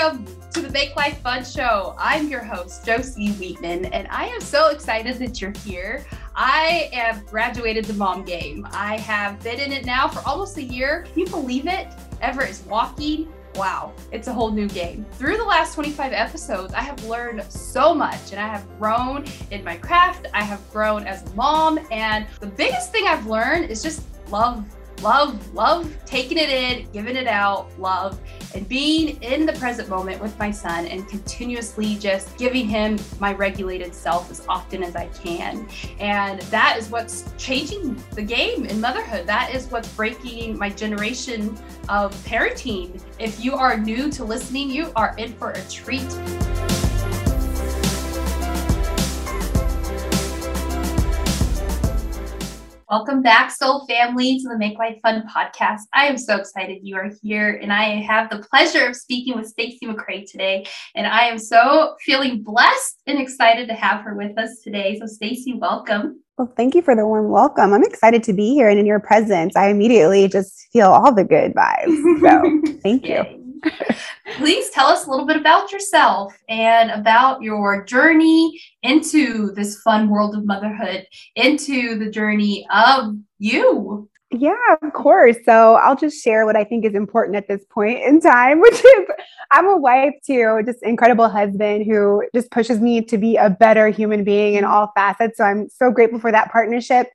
welcome to the Make Life Fun Show. I'm your host, Josie Wheatman, and I am so excited that you're here. I have graduated the mom game. I have been in it now for almost a year. Can you believe it? Everett is walking. Wow, it's a whole new game. Through the last 25 episodes, I have learned so much and I have grown in my craft. I have grown as a mom. And the biggest thing I've learned is just love love, love taking it in, giving it out, love, and being in the present moment with my son and continuously just giving him my regulated self as often as I can. And that is what's changing the game in motherhood. That is what's breaking my generation of parenting. If you are new to listening, you are in for a treat. Welcome back, Soul Family, to the Make Life Fun podcast. I am so excited you are here, and I have the pleasure of speaking with Stacy McCray today. And I am so feeling blessed and excited to have her with us today. So, Stacy, welcome. Well, thank you for the warm welcome. I'm excited to be here and in your presence. I immediately just feel all the good vibes. So, thank you. Please tell us a little bit about yourself and about your journey into this fun world of motherhood, into the journey of you. Yeah, of course. So I'll just share what I think is important at this point in time, which is I'm a wife to just incredible husband who just pushes me to be a better human being in all facets. So I'm so grateful for that partnership.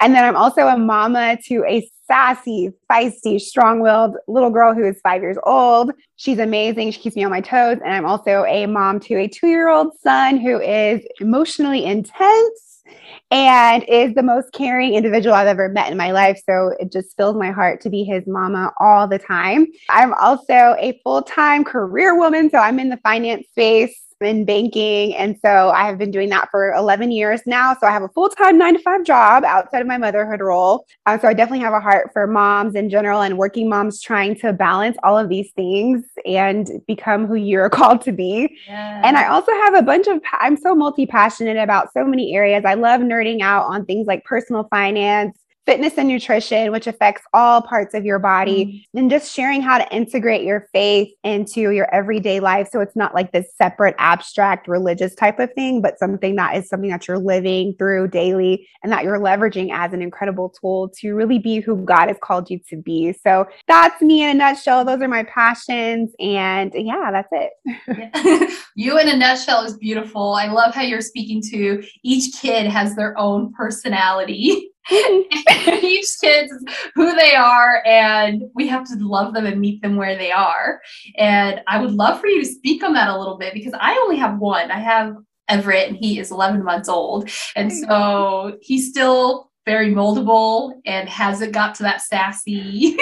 And then I'm also a mama to a sassy, feisty, strong willed little girl who is five years old. She's amazing. She keeps me on my toes. And I'm also a mom to a two year old son who is emotionally intense and is the most caring individual I've ever met in my life. So it just fills my heart to be his mama all the time. I'm also a full time career woman. So I'm in the finance space in banking. And so I have been doing that for 11 years now. So I have a full time nine to five job outside of my motherhood role. Uh, so I definitely have a heart for moms in general and working moms trying to balance all of these things and become who you're called to be. Yeah. And I also have a bunch of, I'm so multi passionate about so many areas. I love nerding out on things like personal finance fitness and nutrition, which affects all parts of your body, mm-hmm. and just sharing how to integrate your faith into your everyday life. So it's not like this separate, abstract, religious type of thing, but something that is something that you're living through daily and that you're leveraging as an incredible tool to really be who God has called you to be. So that's me in a nutshell. Those are my passions. And yeah, that's it. You in a nutshell is beautiful. I love how you're speaking to each kid has their own personality. each kid's who they are and we have to love them and meet them where they are and i would love for you to speak on that a little bit because i only have one i have everett and he is 11 months old and so he's still very moldable and hasn't got to that sassy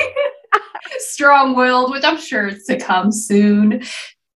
strong-willed which i'm sure is to come soon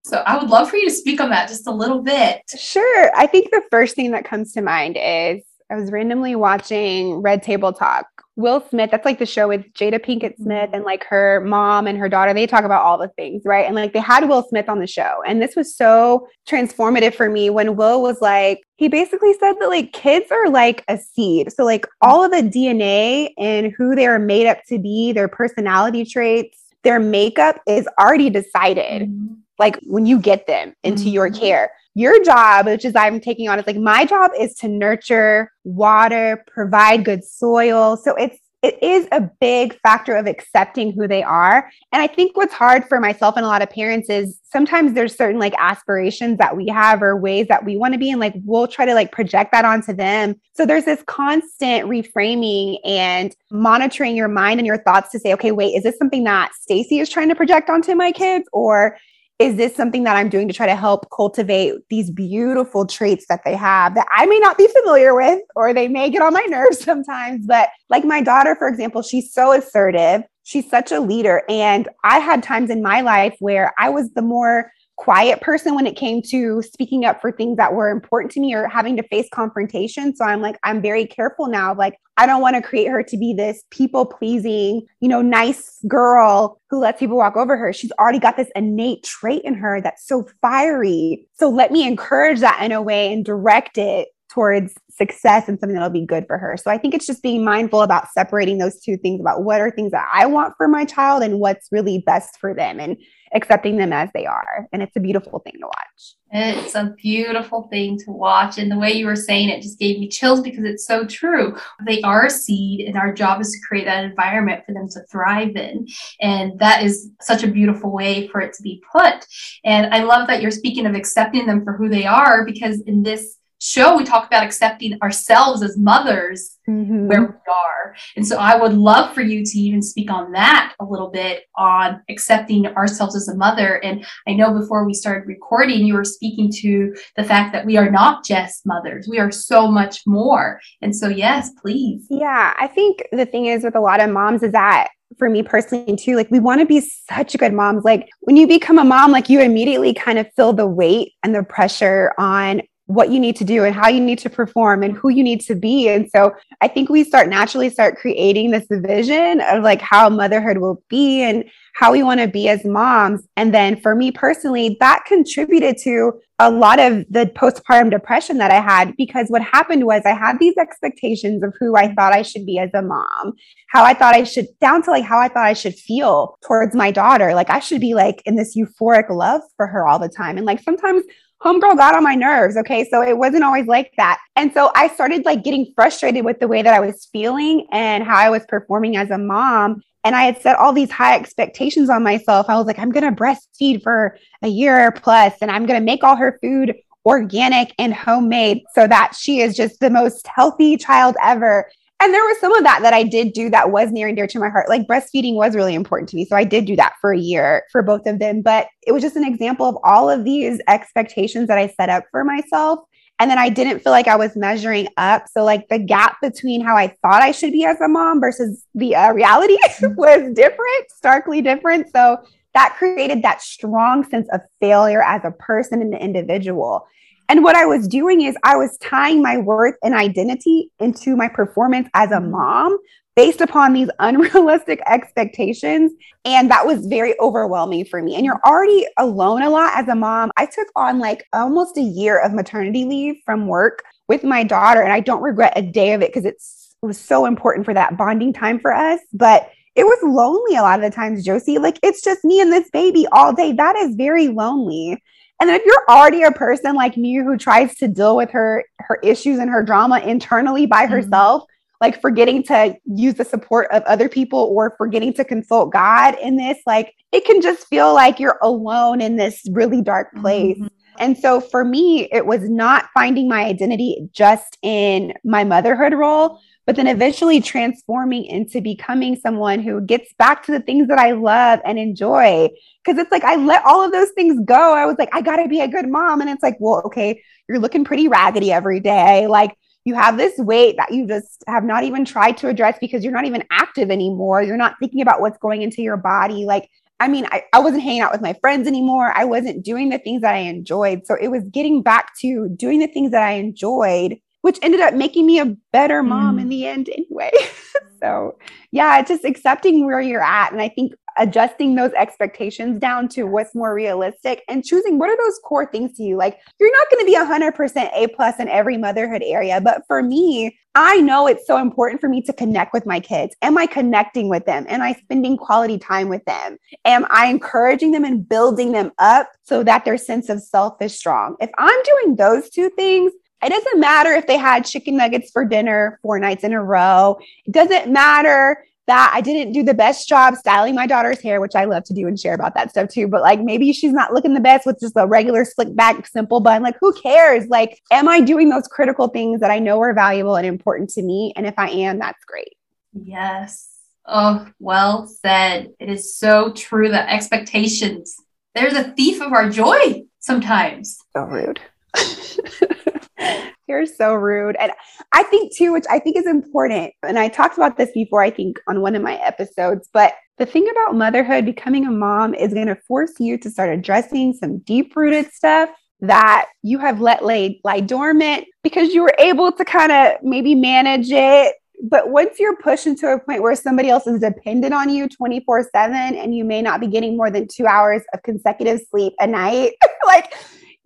so I would love for you to speak on that just a little bit. Sure. I think the first thing that comes to mind is I was randomly watching Red Table Talk. Will Smith, that's like the show with Jada Pinkett Smith and like her mom and her daughter. They talk about all the things, right? And like they had Will Smith on the show. And this was so transformative for me when Will was like, he basically said that like kids are like a seed. So, like all of the DNA and who they are made up to be, their personality traits, their makeup is already decided. Mm-hmm. Like when you get them into mm-hmm. your care your job, which is I'm taking on, is like my job is to nurture, water, provide good soil. So it's it is a big factor of accepting who they are. And I think what's hard for myself and a lot of parents is sometimes there's certain like aspirations that we have or ways that we want to be and like we'll try to like project that onto them. So there's this constant reframing and monitoring your mind and your thoughts to say, okay, wait, is this something that Stacy is trying to project onto my kids or is this something that I'm doing to try to help cultivate these beautiful traits that they have that I may not be familiar with, or they may get on my nerves sometimes? But like my daughter, for example, she's so assertive. She's such a leader. And I had times in my life where I was the more quiet person when it came to speaking up for things that were important to me or having to face confrontation. So I'm like, I'm very careful now. Like, I don't want to create her to be this people pleasing, you know, nice girl who lets people walk over her. She's already got this innate trait in her that's so fiery. So let me encourage that in a way and direct it towards success and something that'll be good for her. So I think it's just being mindful about separating those two things about what are things that I want for my child and what's really best for them and accepting them as they are. And it's a beautiful thing to watch. It's a beautiful thing to watch. And the way you were saying it just gave me chills because it's so true. They are a seed, and our job is to create that environment for them to thrive in. And that is such a beautiful way for it to be put. And I love that you're speaking of accepting them for who they are because in this show we talk about accepting ourselves as mothers mm-hmm. where we are. And so i would love for you to even speak on that a little bit on accepting ourselves as a mother. And i know before we started recording you were speaking to the fact that we are not just mothers. We are so much more. And so yes please. Yeah i think the thing is with a lot of moms is that for me personally too like we want to be such good moms. Like when you become a mom like you immediately kind of feel the weight and the pressure on what you need to do and how you need to perform and who you need to be. And so I think we start naturally start creating this vision of like how motherhood will be and how we want to be as moms. And then for me personally, that contributed to a lot of the postpartum depression that I had because what happened was I had these expectations of who I thought I should be as a mom, how I thought I should, down to like how I thought I should feel towards my daughter. Like I should be like in this euphoric love for her all the time. And like sometimes homegirl got on my nerves. Okay. So it wasn't always like that. And so I started like getting frustrated with the way that I was feeling and how I was performing as a mom. And I had set all these high expectations on myself. I was like, I'm going to breastfeed for a year plus, and I'm going to make all her food organic and homemade so that she is just the most healthy child ever and there was some of that that I did do that was near and dear to my heart. Like breastfeeding was really important to me. So I did do that for a year for both of them. But it was just an example of all of these expectations that I set up for myself. And then I didn't feel like I was measuring up. So, like the gap between how I thought I should be as a mom versus the uh, reality was different, starkly different. So, that created that strong sense of failure as a person and an individual. And what I was doing is I was tying my worth and identity into my performance as a mom based upon these unrealistic expectations. And that was very overwhelming for me. And you're already alone a lot as a mom. I took on like almost a year of maternity leave from work with my daughter, and I don't regret a day of it because it was so important for that bonding time for us. But it was lonely a lot of the times, Josie. Like it's just me and this baby all day. That is very lonely. And then if you're already a person like me who tries to deal with her her issues and her drama internally by mm-hmm. herself, like forgetting to use the support of other people or forgetting to consult God in this, like it can just feel like you're alone in this really dark place. Mm-hmm. And so for me, it was not finding my identity just in my motherhood role, but then eventually transforming into becoming someone who gets back to the things that I love and enjoy. Cause it's like I let all of those things go. I was like, I gotta be a good mom. And it's like, well, okay, you're looking pretty raggedy every day. Like you have this weight that you just have not even tried to address because you're not even active anymore. You're not thinking about what's going into your body. Like, I mean, I, I wasn't hanging out with my friends anymore. I wasn't doing the things that I enjoyed. So it was getting back to doing the things that I enjoyed which ended up making me a better mom mm. in the end anyway. so, yeah, just accepting where you're at. And I think adjusting those expectations down to what's more realistic and choosing what are those core things to you. Like, you're not going to be 100% A plus in every motherhood area. But for me, I know it's so important for me to connect with my kids. Am I connecting with them? Am I spending quality time with them? Am I encouraging them and building them up so that their sense of self is strong? If I'm doing those two things, it doesn't matter if they had chicken nuggets for dinner four nights in a row. It doesn't matter that I didn't do the best job styling my daughter's hair, which I love to do and share about that stuff too. But like maybe she's not looking the best with just a regular slick back simple bun. Like who cares? Like, am I doing those critical things that I know are valuable and important to me? And if I am, that's great. Yes. Oh, well said. It is so true that expectations, they're the thief of our joy sometimes. So rude. You're so rude. And I think, too, which I think is important, and I talked about this before, I think, on one of my episodes, but the thing about motherhood, becoming a mom, is going to force you to start addressing some deep rooted stuff that you have let lay lie dormant because you were able to kind of maybe manage it. But once you're pushed into a point where somebody else is dependent on you 24 7 and you may not be getting more than two hours of consecutive sleep a night, like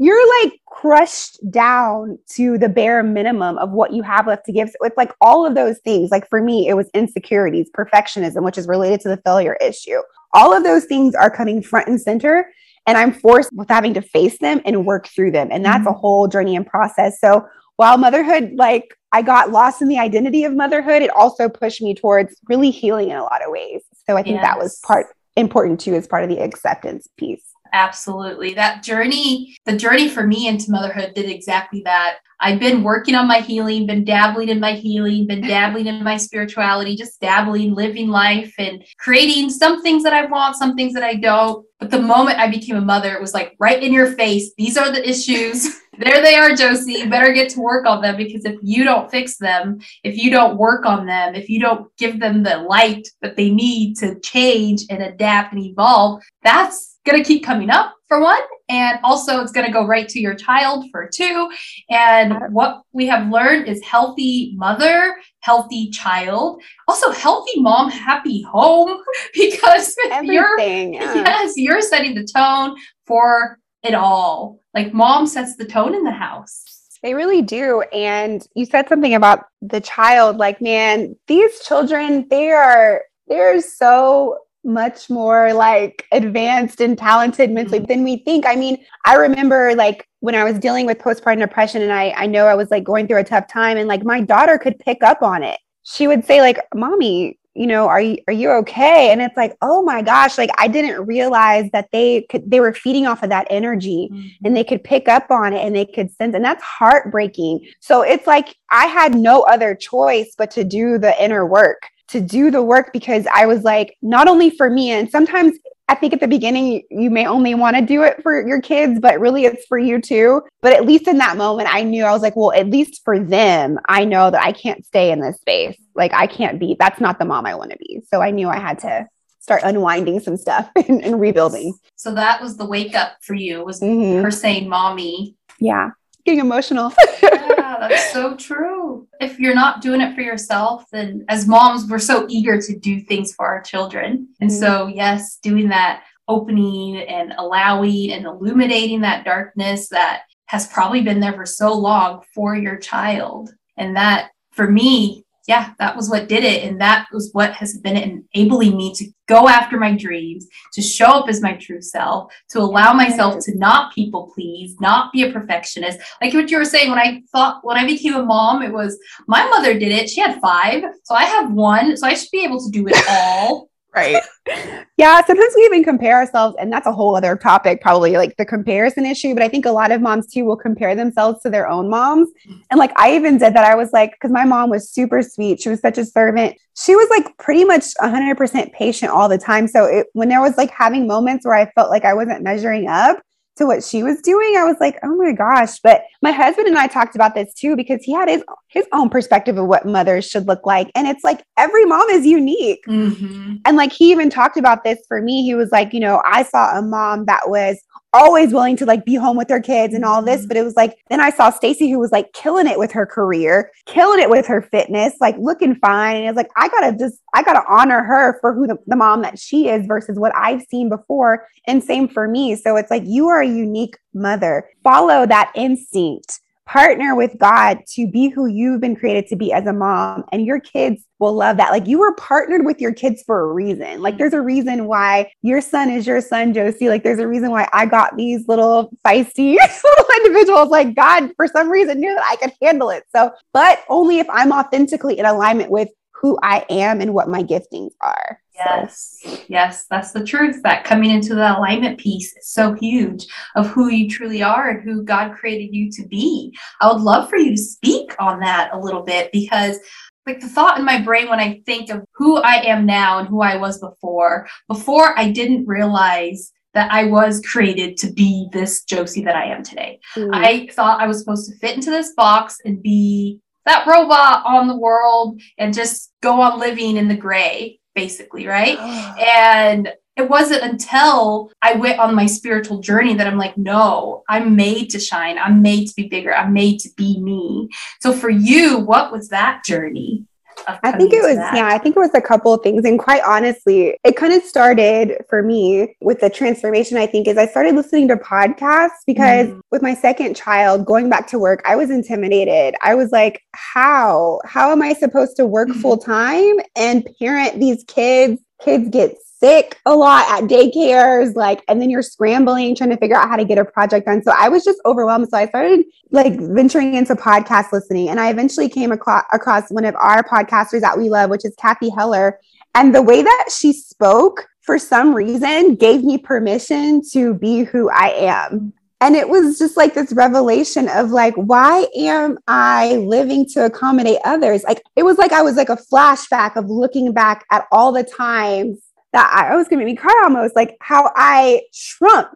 you're like crushed down to the bare minimum of what you have left to give. So it's like all of those things. Like for me, it was insecurities, perfectionism, which is related to the failure issue. All of those things are coming front and center. And I'm forced with having to face them and work through them. And that's mm-hmm. a whole journey and process. So while motherhood, like I got lost in the identity of motherhood, it also pushed me towards really healing in a lot of ways. So I think yes. that was part important too as part of the acceptance piece. Absolutely. That journey, the journey for me into motherhood did exactly that. I've been working on my healing, been dabbling in my healing, been dabbling in my spirituality, just dabbling, living life and creating some things that I want, some things that I don't. But the moment I became a mother, it was like right in your face. These are the issues. there they are, Josie. You better get to work on them because if you don't fix them, if you don't work on them, if you don't give them the light that they need to change and adapt and evolve, that's going to keep coming up for one. And also, it's going to go right to your child for two. And what we have learned is healthy mother, healthy child, also healthy mom, happy home, because you're, yeah. yes, you're setting the tone for it all. Like mom sets the tone in the house. They really do. And you said something about the child. Like, man, these children, they are, they're so much more like advanced and talented mentally mm-hmm. than we think. I mean, I remember like when I was dealing with postpartum depression and I I know I was like going through a tough time and like my daughter could pick up on it. She would say like, "Mommy, you know, are you are you okay?" And it's like, "Oh my gosh, like I didn't realize that they could they were feeding off of that energy mm-hmm. and they could pick up on it and they could sense and that's heartbreaking." So it's like I had no other choice but to do the inner work to do the work because I was like, not only for me, and sometimes I think at the beginning you may only want to do it for your kids, but really it's for you too. But at least in that moment, I knew I was like, well, at least for them, I know that I can't stay in this space. Like, I can't be, that's not the mom I want to be. So I knew I had to start unwinding some stuff and, and rebuilding. So that was the wake up for you, was mm-hmm. her saying, Mommy. Yeah getting emotional. yeah, that's so true. If you're not doing it for yourself, then as moms, we're so eager to do things for our children. And mm-hmm. so, yes, doing that opening and allowing and illuminating that darkness that has probably been there for so long for your child. And that for me, yeah, that was what did it. And that was what has been enabling me to go after my dreams, to show up as my true self, to allow myself to not people please, not be a perfectionist. Like what you were saying, when I thought, when I became a mom, it was my mother did it. She had five. So I have one. So I should be able to do it all right. Yeah sometimes we even compare ourselves and that's a whole other topic probably like the comparison issue but i think a lot of moms too will compare themselves to their own moms. And like i even did that. I was like because my mom was super sweet. She was such a servant. She was like pretty much 100% patient all the time. So it, when there was like having moments where i felt like i wasn't measuring up to what she was doing, I was like, oh my gosh. But my husband and I talked about this too because he had his his own perspective of what mothers should look like. And it's like every mom is unique. Mm-hmm. And like he even talked about this for me. He was like, you know, I saw a mom that was always willing to like be home with their kids and all this. Mm-hmm. But it was like, then I saw Stacy who was like killing it with her career, killing it with her fitness, like looking fine. And it's like, I gotta just, I gotta honor her for who the, the mom that she is versus what I've seen before. And same for me. So it's like, you are a unique mother. Follow that instinct partner with God to be who you've been created to be as a mom, and your kids will love that. Like you were partnered with your kids for a reason. Like there's a reason why your son is your son, Josie. Like there's a reason why I got these little feisty little individuals. Like God, for some reason, knew that I could handle it. So, but only if I'm authentically in alignment with who I am and what my giftings are. Yes, yes, that's the truth. That coming into the alignment piece is so huge of who you truly are and who God created you to be. I would love for you to speak on that a little bit because like the thought in my brain when I think of who I am now and who I was before, before I didn't realize that I was created to be this Josie that I am today. Mm. I thought I was supposed to fit into this box and be that robot on the world and just go on living in the gray basically, right? and it wasn't until I went on my spiritual journey that I'm like, no, I'm made to shine. I'm made to be bigger. I'm made to be me. So for you, what was that journey? I think it was, yeah, I think it was a couple of things. And quite honestly, it kind of started for me with the transformation, I think, is I started listening to podcasts because mm. with my second child going back to work, I was intimidated. I was like, how? How am I supposed to work mm-hmm. full time and parent these kids? Kids get sick a lot at daycares, like, and then you're scrambling trying to figure out how to get a project done. So I was just overwhelmed. So I started like venturing into podcast listening, and I eventually came across, one of our podcasters that we love, which is Cathy Heller. And the way that she spoke, for some reason, gave me permission to be who I am. And it was just like this revelation of like, why am I living to accommodate others? Like, it was like I was like a flashback of looking back at all the times that I was going to make me cry almost like how I shrunk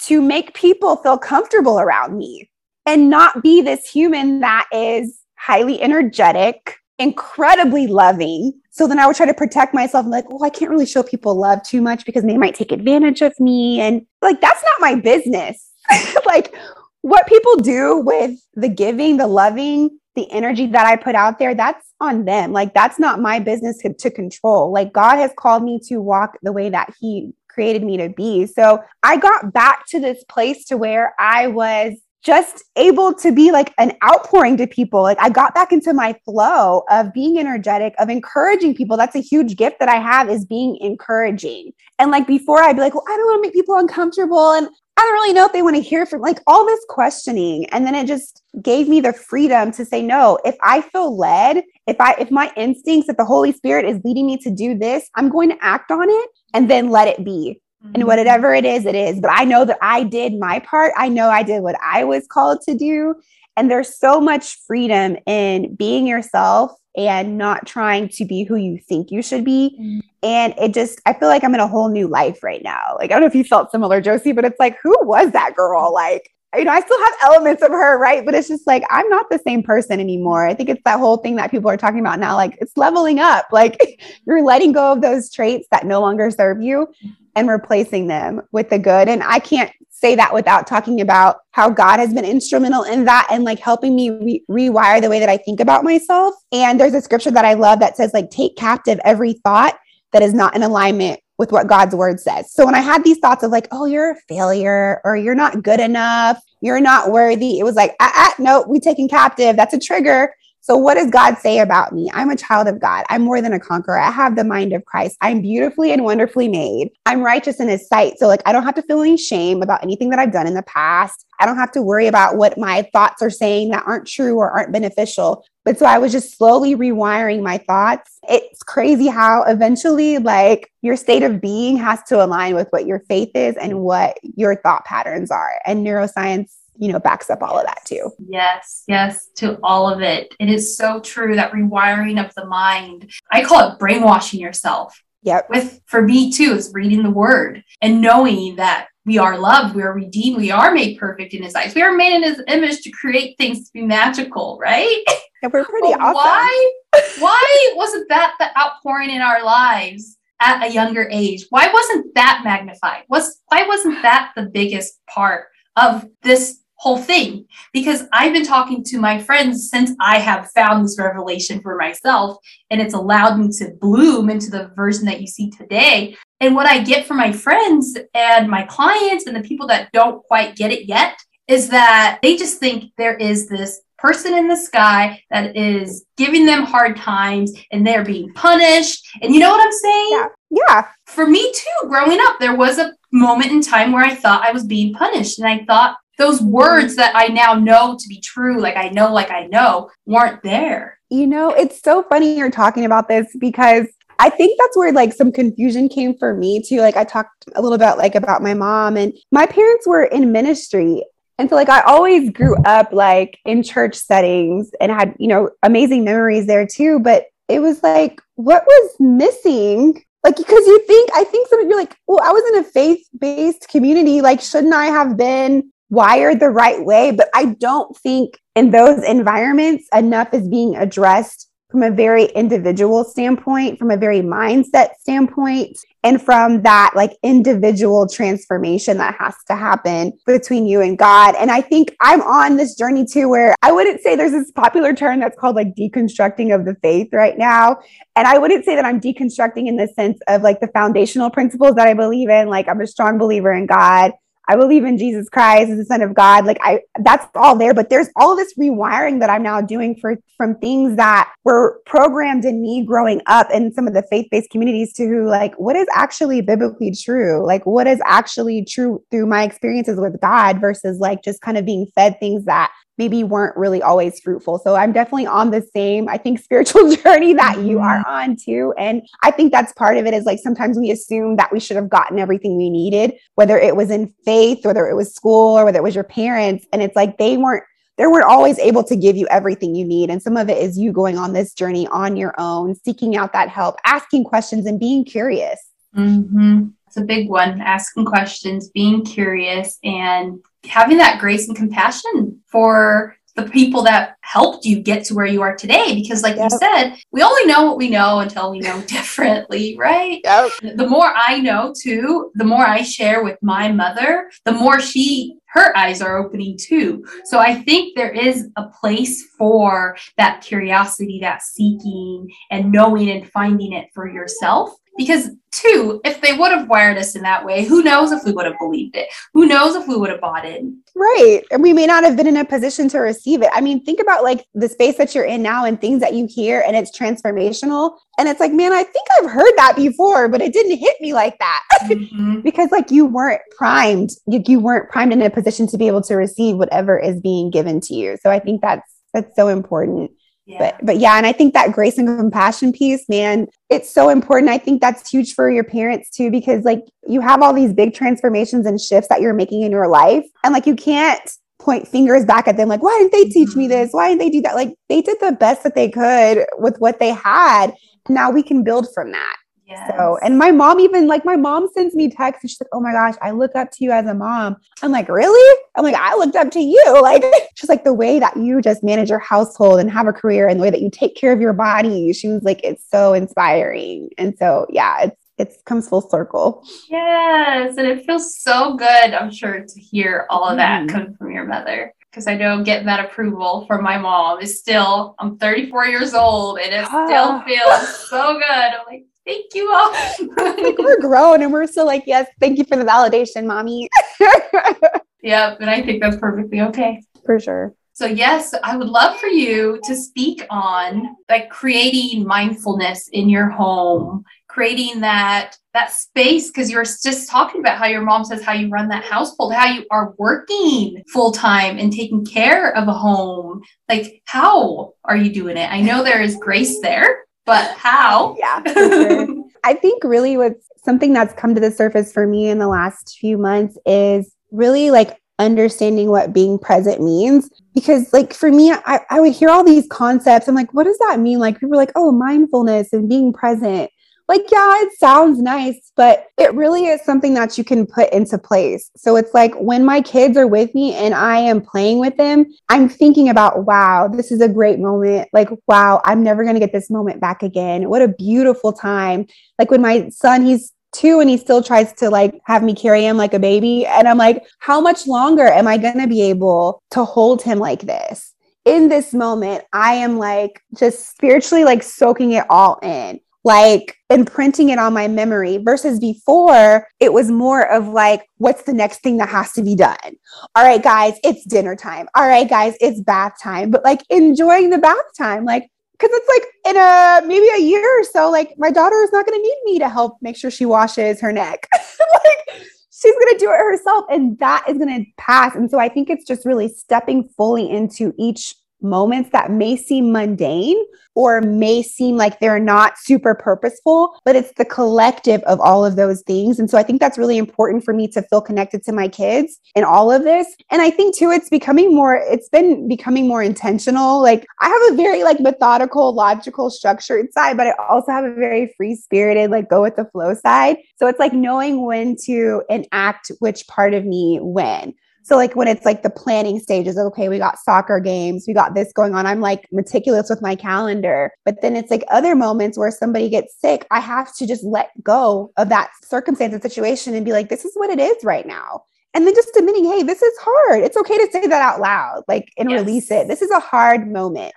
to make people feel comfortable around me and not be this human that is highly energetic, incredibly loving. So then I would try to protect myself. I'm like, well, I can't really show people love too much because they might take advantage of me. And like, that's not my business. like, what people do with the giving, the loving, the energy that I put out there, that's on them. Like that's not my business to, to, control. Like God has called me to walk the way that He created me to be. So I got back to this place to where I was just able to be like an outpouring to people. Like I got back into my flow of being energetic, of encouraging people. That's a huge gift that I have is being encouraging. And like before I'd be like, well, I don't want to make people uncomfortable and I don't really know if they want to hear from like all this questioning. And then it just gave me the freedom to say, no, if I feel led, if I, if my instincts, that the Holy Spirit is leading me to do this, I'm going to act on it and then let it be. Mm-hmm. And whatever it is, it is. But I know that I did my part. I know I did what I was called to do. And there's so much freedom in being yourself and not trying to be who you think you should be. Mm-hmm. And it just, I feel like I'm in a whole new life right now. Like, I don't know if you felt similar, Josie, but it's like, who was that girl? Like, you know, I still have elements of her, right? But it's just like, I'm not the same person anymore. I think it's that whole thing that people are talking about now. Like, it's leveling up. Like, you're letting go of those traits that no longer serve you and replacing them with the good. And I can't say that without talking about how God has been instrumental in that and like helping me re- rewire the way that I think about myself. And there's a scripture that I love that says, like, take captive every thought that is not in alignment with what God's word says. So when I had these thoughts of like, oh, you're a failure or you're not good enough, you're not worthy, it was like, ah, ah, no, we taken captive. That's a trigger. So, what does God say about me? I'm a child of God. I'm more than a conqueror. I have the mind of Christ. I'm beautifully and wonderfully made. I'm righteous in his sight. So, like, I don't have to feel any shame about anything that I've done in the past. I don't have to worry about what my thoughts are saying that aren't true or aren't beneficial. But so I was just slowly rewiring my thoughts. It's crazy how eventually, like, your state of being has to align with what your faith is and what your thought patterns are. And neuroscience you know backs up all of that too. Yes yes to all of it. It is so true that rewiring of the mind i call it brainwashing yourself. Yep. With for me too is reading the word and knowing that we are loved we are redeemed we are made perfect in his eyes. We are made in his image to create things to be magical right? And we're pretty awesome. why why wasn't that the outpouring in our lives at a younger age? Why wasn't that magnified? Was why wasn't that the biggest part of this whole thing because I've been talking to my friends since I have found this revelation for myself and it's allowed me to bloom into the version that you see today. And what I get from my friends and my clients and the people that don't quite get it yet is that they just think there is this person in the sky that is giving them hard times and they're being punished. And you know what I'm saying? Yeah. Yeah. For me too, growing up, there was a moment in time where I thought I was being punished. And I thought those words that I now know to be true, like I know, like I know, weren't there. You know, it's so funny you're talking about this because I think that's where like some confusion came for me too. Like I talked a little bit like about my mom and my parents were in ministry. And so like I always grew up like in church settings and had, you know, amazing memories there too. But it was like, what was missing like because you think i think some of you're like well i was in a faith-based community like shouldn't i have been wired the right way. But I don't think in those environments enough is being addressed from a very individual standpoint, from a very mindset standpoint, and from that like individual transformation that has to happen between you and God. And I think I'm on this journey too, where I wouldn't say there's this popular term that's called like deconstructing of the faith right now. And I wouldn't say that I'm deconstructing in the sense of like the foundational principles that I believe in. Like I'm a strong believer in God. I believe in Jesus Christ as the Son of God. Like I, that's all there. But there's all this rewiring that I'm now doing for from things that were programmed in me growing up in some of the faith-based communities to like what is actually biblically true? Like what is actually true through my experiences with God versus like just kind of being fed things that maybe weren't really always fruitful. So I'm definitely on the same, I think, spiritual journey that you are mm-hmm. on too. And I think that's part of it is like sometimes we assume that we should have gotten everything we needed, whether it was in faith, whether it was school, or whether it was your parents. And it's like they weren't. They weren't always able to give you everything you need. And some of it is you going on this journey on your own, seeking out that help, asking questions, and being curious. Mm-hmm. It's a big one asking questions, being curious, and having that grace and compassion for the people that helped you get to where you are today. Because, like yep. you said, we only know what we know until we know differently, right? Yep. The more I know, too, the more I share with my mother, the more she her eyes are opening too. So I think there is a place for that curiosity, that seeking and knowing and finding it for yourself. Because, two, if they would have wired us in that way, who knows if we would have believed it? Who knows if we would have bought it? Right. And we may not have been in a position to receive it. I mean, think about like the space that you're in now and things that you hear, and it's transformational. And it's like, man, I think I've heard that before, but it didn't hit me like that mm-hmm. because, like, you weren't primed. You, you weren't primed in a position to be able to receive whatever is being given to you. So I think that's that's so important. Yeah. But but yeah, and I think that grace and compassion piece, man, it's so important. I think that's huge for your parents too, because like you have all these big transformations and shifts that you're making in your life. And like you can't point fingers back at them like, why didn't they teach me mm-hmm. this? Why didn't they do that? Like they did the best that they could with what they had. Now we can build from that. Yes. So, and my mom even like my mom sends me texts and she's like, Oh my gosh, I look up to you as a mom. I'm like, Really? I'm like, I looked up to you. Like, she's like, the way that you just manage your household and have a career and the way that you take care of your body. She was like, It's so inspiring. And so, yeah, it's, it comes full circle. Yes. And it feels so good, I'm sure, to hear all of that mm. come from your mother because I know getting that approval from my mom is still, I'm 34 years old and it still feels so good. I'm like, thank you all. like we're grown and we're still like, yes, thank you for the validation, mommy. yeah, but I think that's perfectly okay. For sure. So yes, I would love for you to speak on like creating mindfulness in your home, creating that that space because you're just talking about how your mom says how you run that household, how you are working full time and taking care of a home. Like how are you doing it? I know there is grace there, but how? Yeah. I think really what's something that's come to the surface for me in the last few months is really like understanding what being present means. Because, like, for me, I, I would hear all these concepts. I'm like, what does that mean? Like, people are like, oh, mindfulness and being present like, yeah, it sounds nice, but it really is something that you can put into place. So it's like when my kids are with me and I am playing with them, I'm thinking about, wow, this is a great moment. Like, wow, I'm never going to get this moment back again. What a beautiful time. Like when my son, he's two and he still tries to like have me carry him like a baby. And I'm like, how much longer am I going to be able to hold him like this? In this moment, I am like just spiritually like soaking it all in like imprinting it on my memory versus before it was more of like what's the next thing that has to be done? All right guys it's dinner time. All right guys it's bath time. But like enjoying the bath time like because it's like in a maybe a year or so like my daughter is not going to need me to help make sure she washes her neck. Like she's going to do it herself and that is going to pass. And so i think it's just really stepping fully into each moments that may seem mundane or may seem like they're not super purposeful, but it's the collective of all of those things. And so I think that's really important for me to feel connected to my kids in all of this. And I think too, it's becoming more, it's been becoming more intentional. Like I have a very like methodical, logical, structured side, but I also have a very free spirited, like go with the flow side. So it's like knowing when to enact which part of me when. So like when it's like the planning stages, okay, we got soccer games, we got this going on. I'm like meticulous with my calendar. But then it's like other moments where somebody gets sick, I have to just let go of that circumstance and situation and be like, this is what it is right now. And then just admitting, hey, this is hard. It's okay to say that out loud, like and yes. release it. This is a hard moment.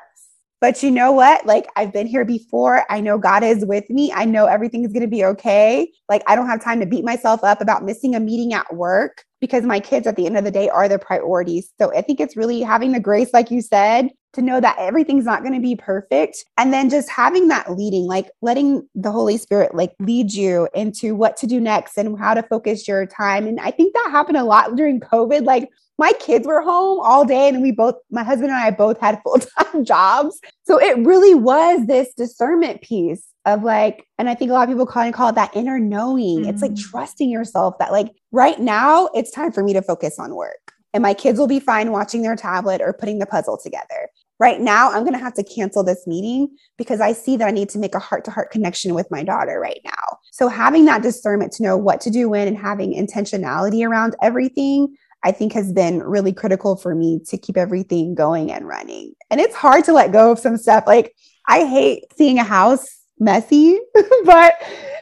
But you know what? Like, I've been here before. I know God is with me. I know everything is going to be okay. Like, I don't have time to beat myself up about missing a meeting at work because my kids at the end of the day are the priorities. So I think it's really having the grace, like you said, to know that everything's not going to be perfect. And then just having that leading, like letting the Holy Spirit like lead you into what to do next and how to focus your time. And I think that happened a lot during COVID. Like my kids were home all day and we both my husband and I both had full-time jobs. So it really was this discernment piece of like, and I think a lot of people call, call it that inner knowing. Mm-hmm. It's like mm-hmm. trusting yourself that like right now it's time for me to focus on work. And my kids will be fine watching their tablet or putting the puzzle together. Right now, I'm going to have to cancel this meeting because I see that I need to make a heart to heart connection with my daughter right now. So, having that discernment to know what to do when and having intentionality around everything, I think has been really critical for me to keep everything going and running. And it's hard to let go of some stuff. Like, I hate seeing a house messy, but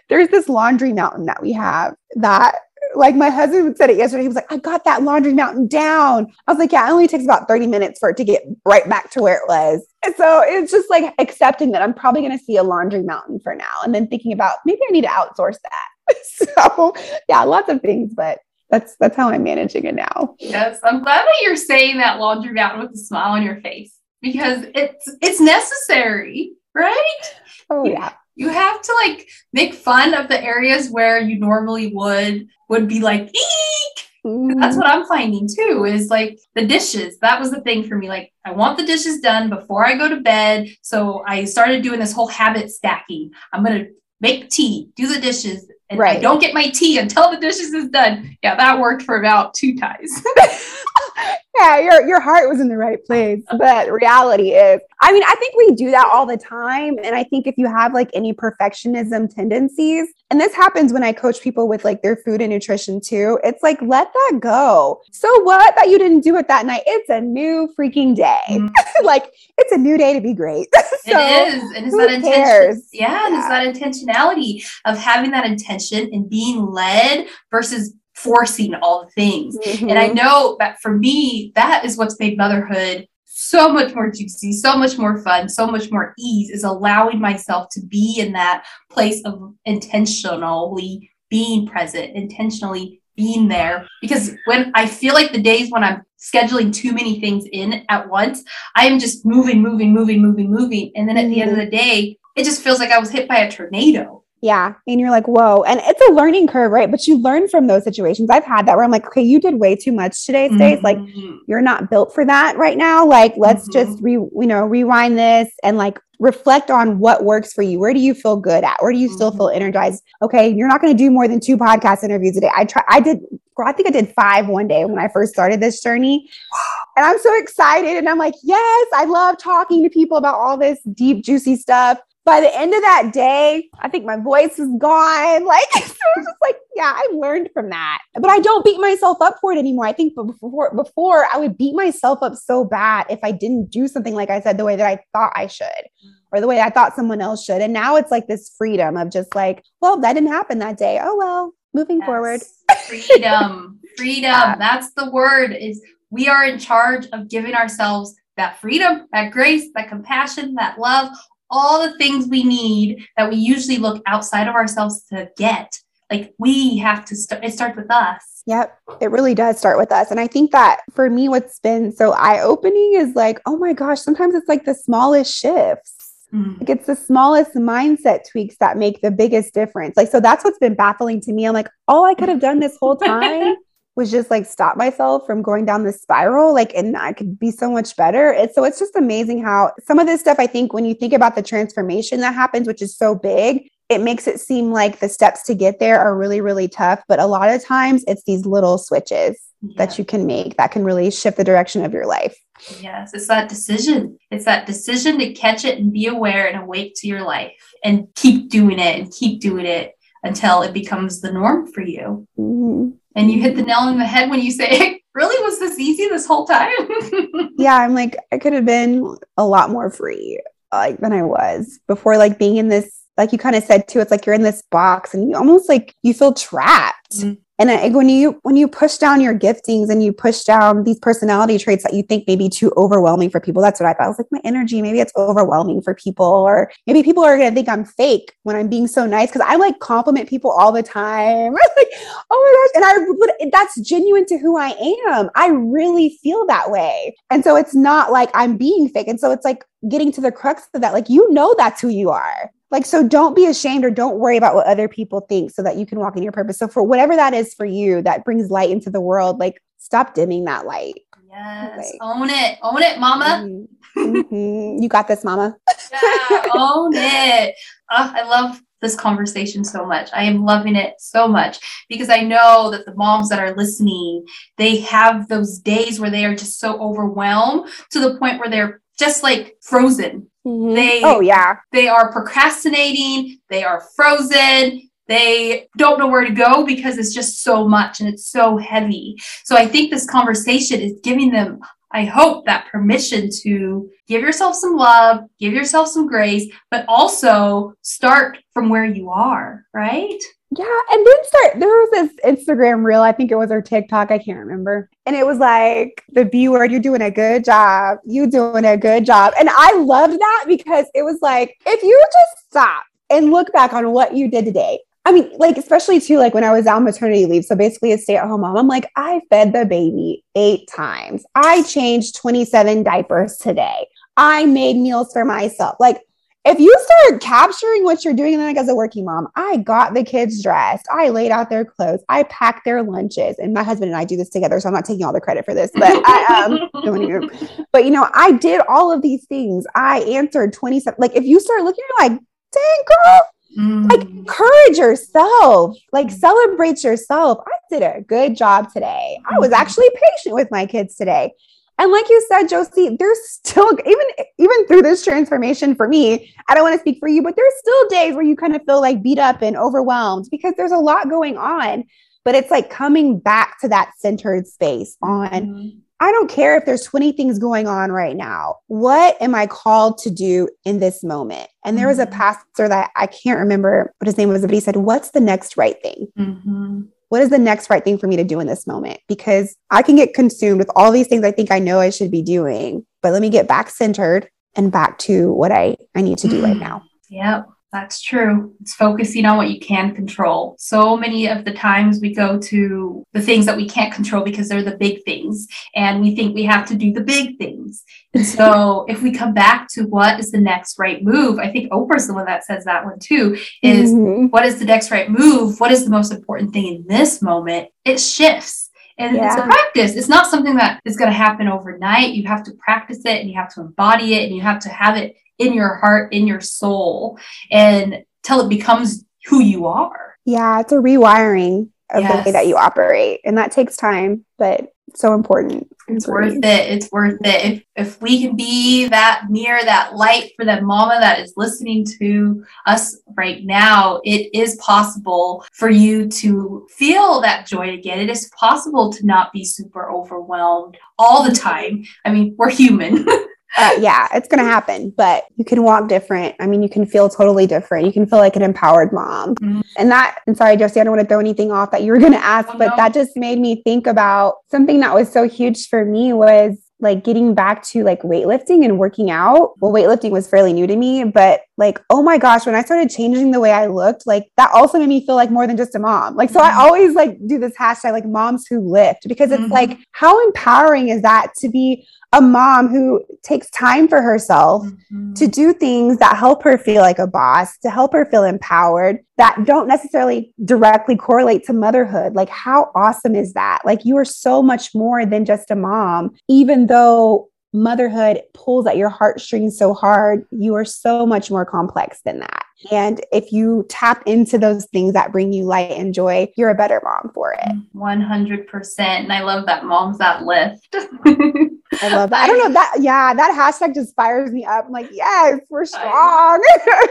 there's this laundry mountain that we have that like my husband said it yesterday. He was like, I got that laundry mountain down. I was like, yeah, it only takes about 30 minutes for it to get right back to where it was. And so it's just like accepting that I'm probably going to see a laundry mountain for now. And then thinking about maybe I need to outsource that. so yeah, lots of things, but that's that's how I'm managing it now. Yes. I'm glad that you're saying that laundry mountain with a smile on your face because it's it's necessary, right? Oh yeah. You have to like make fun of the areas where you normally would would be like eek. Mm. That's what I'm finding too is like the dishes. That was the thing for me. Like, I want the dishes done before I go to bed. So I started doing this whole habit stacking. I'm going to make tea, do the dishes, and right. I don't get my tea until the dishes is done. Yeah, that worked for about two ties. yeah, your your heart was in the right place. But reality is, I mean, I think we do that all the time. And I think if you have like any perfectionism tendencies, and this happens when I coach people with like their food and nutrition too, it's like, let that go. So what that you didn't do it that night? It's a new freaking day. Mm-hmm. like it's a new day to be great. so, it is. And it's that intention. Yeah, yeah. it's that intentionality of having that intention and being led versus forcing all the things. Mm-hmm. And I mm-hmm. know that for me, that is what's made motherhood so much more juicy, so much more fun, so much more ease is allowing myself to be in that place of intentionally being present, intentionally being there. Because when I feel like the days when I'm scheduling too many things in at once, I am just moving, moving, moving, moving, moving. And then at the end of mm-hmm. the day, it just feels like I was hit by a tornado. Yeah. And you're like, whoa. And it's a learning curve, right? But you learn from those situations. I've had that where I'm like, okay, you did way too much today, Stace. Mm-hmm. Like, you're not built for that right now. Like, let's mm-hmm. just re, you know, rewind this and like reflect on what works for you. Where do you feel good at? Where do you mm-hmm. still feel energized? Okay, you're not going to do more than two podcast interviews a day. I try, I did, I think I did five one day when I first started this journey. And I'm so excited. And I'm like, yes, I love talking to people about all this deep, juicy stuff by the end of that day, I think my voice was gone. Like, so was just like, yeah, I learned from that. But I don't beat myself up for it anymore. I think before, before I would beat myself up so bad if I didn't do something, like I said, the way that I thought I should or the way I thought someone else should. And now it's like this freedom of just like, well, that didn't happen that day. Oh, well, moving yes. forward. freedom, freedom. Yeah. That's the word is we are in charge of giving ourselves that freedom, that grace, that compassion, that love, all the things we need that we usually look outside of ourselves to get. Like we have to start, it starts with us. Yep, it really does start with us. And I think that for me, what's been so eye opening is like, oh my gosh, sometimes it's like the smallest shifts. Mm. Like it's the smallest mindset tweaks that make the biggest difference. Like, so that's what's been baffling to me. I'm like, all I could have done this whole time was just like stop myself from going down the spiral like and i could be so much better it's so it's just amazing how some of this stuff i think when you think about the transformation that happens which is so big it makes it seem like the steps to get there are really really tough but a lot of times it's these little switches yeah. that you can make that can really shift the direction of your life yes it's that decision it's that decision to catch it and be aware and awake to your life and keep doing it and keep doing it until it becomes the norm for you mm-hmm. And you hit the nail on the head when you say really was this easy this whole time? yeah, I'm like, I could have been a lot more free like than I was before, like being in this, like you kind of said too, it's like you're in this box and you almost like you feel trapped. Mm-hmm and I, when you when you push down your giftings and you push down these personality traits that you think may be too overwhelming for people that's what i thought. I was like my energy maybe it's overwhelming for people or maybe people are going to think i'm fake when i'm being so nice because i like compliment people all the time. Like oh my gosh and i that's genuine to who i am. I really feel that way. And so it's not like i'm being fake. And so it's like getting to the crux of that. Like you know that's who you are like, so don't be ashamed or don't worry about what other people think so that you can walk in your purpose. So, for whatever that is for you that brings light into the world, like, stop dimming that light. Yes, like, own it. Own it, mama. Mm-hmm. mm-hmm. You got this, mama. yeah, own it. Oh, I love this conversation so much. I am loving it so much because I know that the moms that are listening, they have those days where they are just so overwhelmed to the point where they're just like frozen Mm-hmm. They oh yeah, they are procrastinating, they are frozen, they don't know where to go because it's just so much and it's so heavy. So I think this conversation is giving them I hope that permission to give yourself some love, give yourself some grace, but also start from where you are, right? Yeah. And then start, there was this Instagram reel, I think it was her TikTok, I can't remember. And it was like the B word, you're doing a good job. You doing a good job. And I loved that because it was like, if you just stop and look back on what you did today, I mean, like, especially too, like when I was on maternity leave. So basically, a stay at home mom, I'm like, I fed the baby eight times. I changed 27 diapers today. I made meals for myself. Like, if you start capturing what you're doing, then like as a working mom, I got the kids dressed. I laid out their clothes. I packed their lunches. And my husband and I do this together. So I'm not taking all the credit for this, but I um, but you know, I did all of these things. I answered 27. Like, if you start looking, you're like, dang, girl, Mm. Like, encourage yourself, like, celebrate yourself. I did a good job today. I was mm-hmm. actually patient with my kids today. And like you said, Josie, there's still even even through this transformation for me, I don't want to speak for you, but there's still days where you kind of feel like beat up and overwhelmed because there's a lot going on. But it's like coming back to that centered space on mm-hmm. I don't care if there's 20 things going on right now. What am I called to do in this moment? And there was a mm-hmm. pastor that I can't remember what his name was, but he said, What's the next right thing? Mm-hmm. What is the next right thing for me to do in this moment? Because I can get consumed with all these things I think I know I should be doing, but let me get back centered and back to what I, I need to do right mm. now. Yep. That's true. It's focusing on what you can control. So many of the times we go to the things that we can't control because they're the big things, and we think we have to do the big things. And so, if we come back to what is the next right move, I think Oprah's the one that says that one too is mm-hmm. what is the next right move? What is the most important thing in this moment? It shifts. And yeah. it's a practice. It's not something that is going to happen overnight. You have to practice it and you have to embody it and you have to have it in your heart, in your soul, and till it becomes who you are. Yeah, it's a rewiring of yes. the way that you operate. And that takes time, but so important. It's worth it. It's worth it. If if we can be that mirror, that light for that mama that is listening to us right now, it is possible for you to feel that joy again. It is possible to not be super overwhelmed all the time. I mean, we're human. uh, yeah, it's going to happen, but you can walk different. I mean, you can feel totally different. You can feel like an empowered mom. Mm-hmm. And that, and sorry, Josie, I don't want to throw anything off that you were going to ask, oh, but no. that just made me think about something that was so huge for me was like getting back to like weightlifting and working out. Well, weightlifting was fairly new to me, but like, oh my gosh, when I started changing the way I looked, like that also made me feel like more than just a mom. Like, so I mm-hmm. always like do this hashtag like moms who lift because it's mm-hmm. like, how empowering is that to be a mom who takes time for herself mm-hmm. to do things that help her feel like a boss, to help her feel empowered, that don't necessarily directly correlate to motherhood. Like, how awesome is that? Like, you are so much more than just a mom, even though motherhood pulls at your heartstrings so hard, you are so much more complex than that. And if you tap into those things that bring you light and joy, you're a better mom for it. 100%. And I love that moms that lift. I love that. I don't know that. Yeah, that hashtag just fires me up. I'm like, yes, we're strong.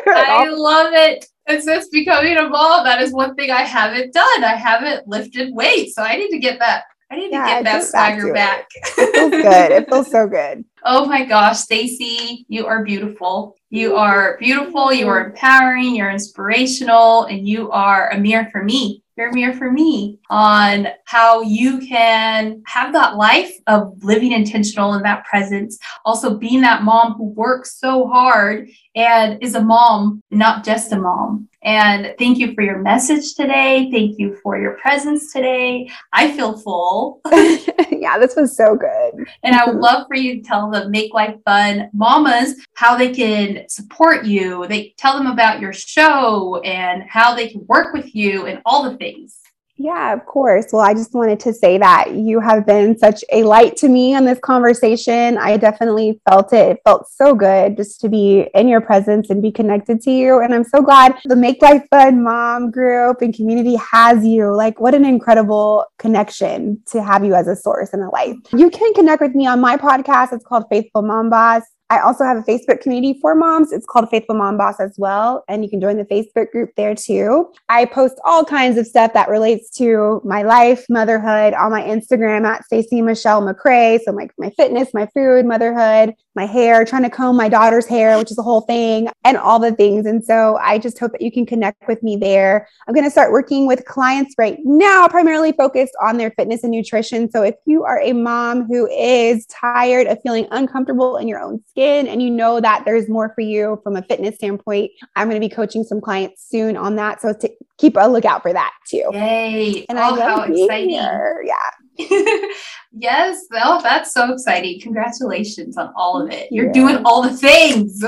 I, love it. And since becoming a mom, that is one thing I haven't done. I haven't lifted weights. So I need to get that I need yeah, to get that swagger back. back. it feels good. It feels so good. Oh my gosh, Stacy, you are beautiful. You are beautiful. You are empowering. You're inspirational, and you are a mirror for me you're a mirror for me on how you can have that life of living intentional in that presence. Also, being that mom who works so hard and is a mom, not just a mom. And thank you for your message today. Thank you for your presence today. I feel full. yeah, this was so good. And I would love for you to tell the Make Life Fun mamas how they can support you. They tell them about your show and how they can work with you and all the things. Yeah, of course. Well, I just wanted to say that you have been such a light to me on this conversation. I definitely felt it. It felt so good just to be in your presence and be connected to you. And I'm so glad the Make Life Fun mom group and community has you. Like, what an incredible connection to have you as a source and a light. You can connect with me on my podcast. It's called Faithful Mom Boss. I also have a Facebook community for moms. It's called Faithful Mom Boss as well. And you can join the Facebook group there too. I post all kinds of stuff that relates to my life, motherhood on my Instagram at Stacy Michelle McCray. So like my fitness, my food, motherhood, my hair, trying to comb my daughter's hair, which is a whole thing, and all the things. And so I just hope that you can connect with me there. I'm going to start working with clients right now, primarily focused on their fitness and nutrition. So if you are a mom who is tired of feeling uncomfortable in your own skin and you know that there's more for you from a fitness standpoint, I'm going to be coaching some clients soon on that. So to keep a lookout for that too. Yay. And oh, I love how exciting. Here. Yeah. yes. Oh, that's so exciting. Congratulations on all of it. You're doing all the things.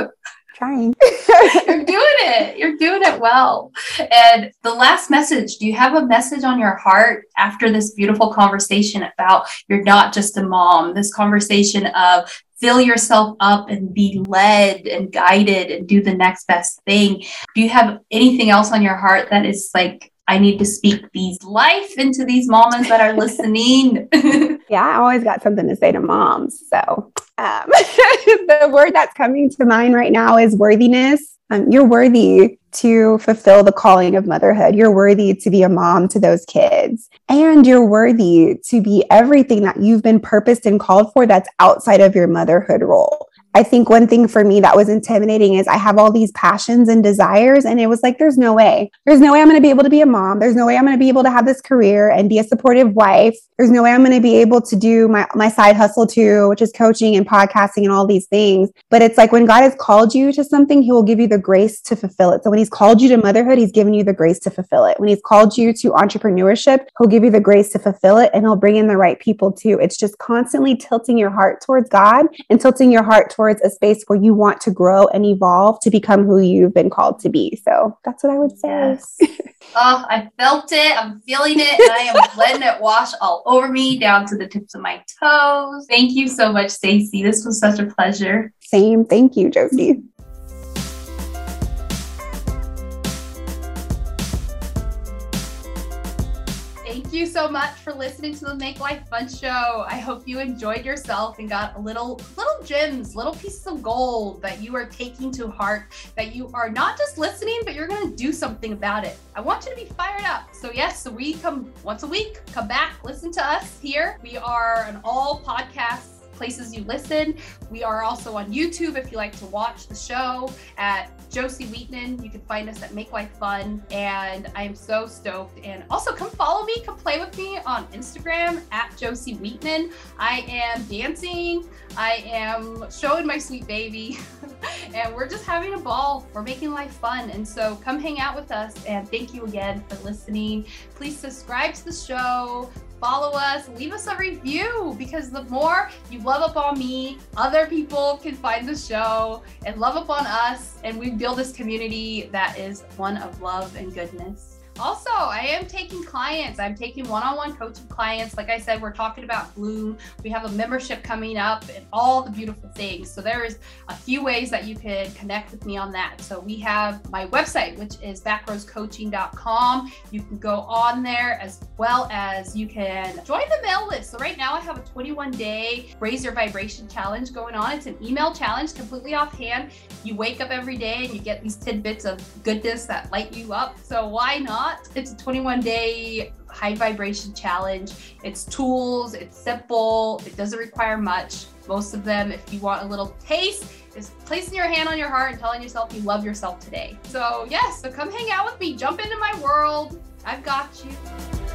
Trying. You're doing it. You're doing it well. And the last message do you have a message on your heart after this beautiful conversation about you're not just a mom? This conversation of fill yourself up and be led and guided and do the next best thing. Do you have anything else on your heart that is like, I need to speak these life into these mamas that are listening? yeah, I always got something to say to moms. So um, the word that's coming to mind right now is worthiness. Um, you're worthy to fulfill the calling of motherhood. You're worthy to be a mom to those kids. And you're worthy to be everything that you've been purposed and called for that's outside of your motherhood role. I think one thing for me that was intimidating is I have all these passions and desires. And it was like, there's no way. There's no way I'm going to be able to be a mom. There's no way I'm going to be able to have this career and be a supportive wife. There's no way I'm going to be able to do my, my side hustle too, which is coaching and podcasting and all these things. But it's like when God has called you to something, he will give you the grace to fulfill it. So when he's called you to motherhood, he's given you the grace to fulfill it. When he's called you to entrepreneurship, he'll give you the grace to fulfill it and he'll bring in the right people too. It's just constantly tilting your heart towards God and tilting your heart towards towards a space where you want to grow and evolve to become who you've been called to be. So that's what I would say. Yes. oh, I felt it. I'm feeling it. And I am letting it wash all over me down to the tips of my toes. Thank you so much, Stacy. This was such a pleasure. Same. Thank you, Josie. You so much for listening to the Make Life Fun show. I hope you enjoyed yourself and got little little gems, little pieces of gold that you are taking to heart, that you are not just listening, but you're going to do something about it. I want you to be fired up. So yes, so we come once a week, come back, listen to us here. We are an all podcasts places you listen. We are also on YouTube if you like to watch the show at Josie Wheatman. You can find us at Make Life Fun. And I am so stoked. And also come follow me, come play with me on Instagram at Josie Wheatman. I am dancing. I am showing my sweet baby. and we're just having a ball. We're making life fun. And so come hang out with us. And thank you again for listening. Please subscribe to the show follow us, leave us a review because the more you love up on me, other people can find the show and love up on us. And we build this community that is one of love and goodness. Also, I am taking clients. I'm taking one on one coaching clients. Like I said, we're talking about Bloom. We have a membership coming up and all the beautiful things. So, there is a few ways that you can connect with me on that. So, we have my website, which is backrowscoaching.com. You can go on there as well as you can join the mail list. So, right now, I have a 21 day raise your vibration challenge going on. It's an email challenge completely offhand. You wake up every day and you get these tidbits of goodness that light you up. So, why not? Not. It's a 21 day high vibration challenge. It's tools, it's simple, it doesn't require much. Most of them, if you want a little taste, is placing your hand on your heart and telling yourself you love yourself today. So, yes, so come hang out with me, jump into my world. I've got you.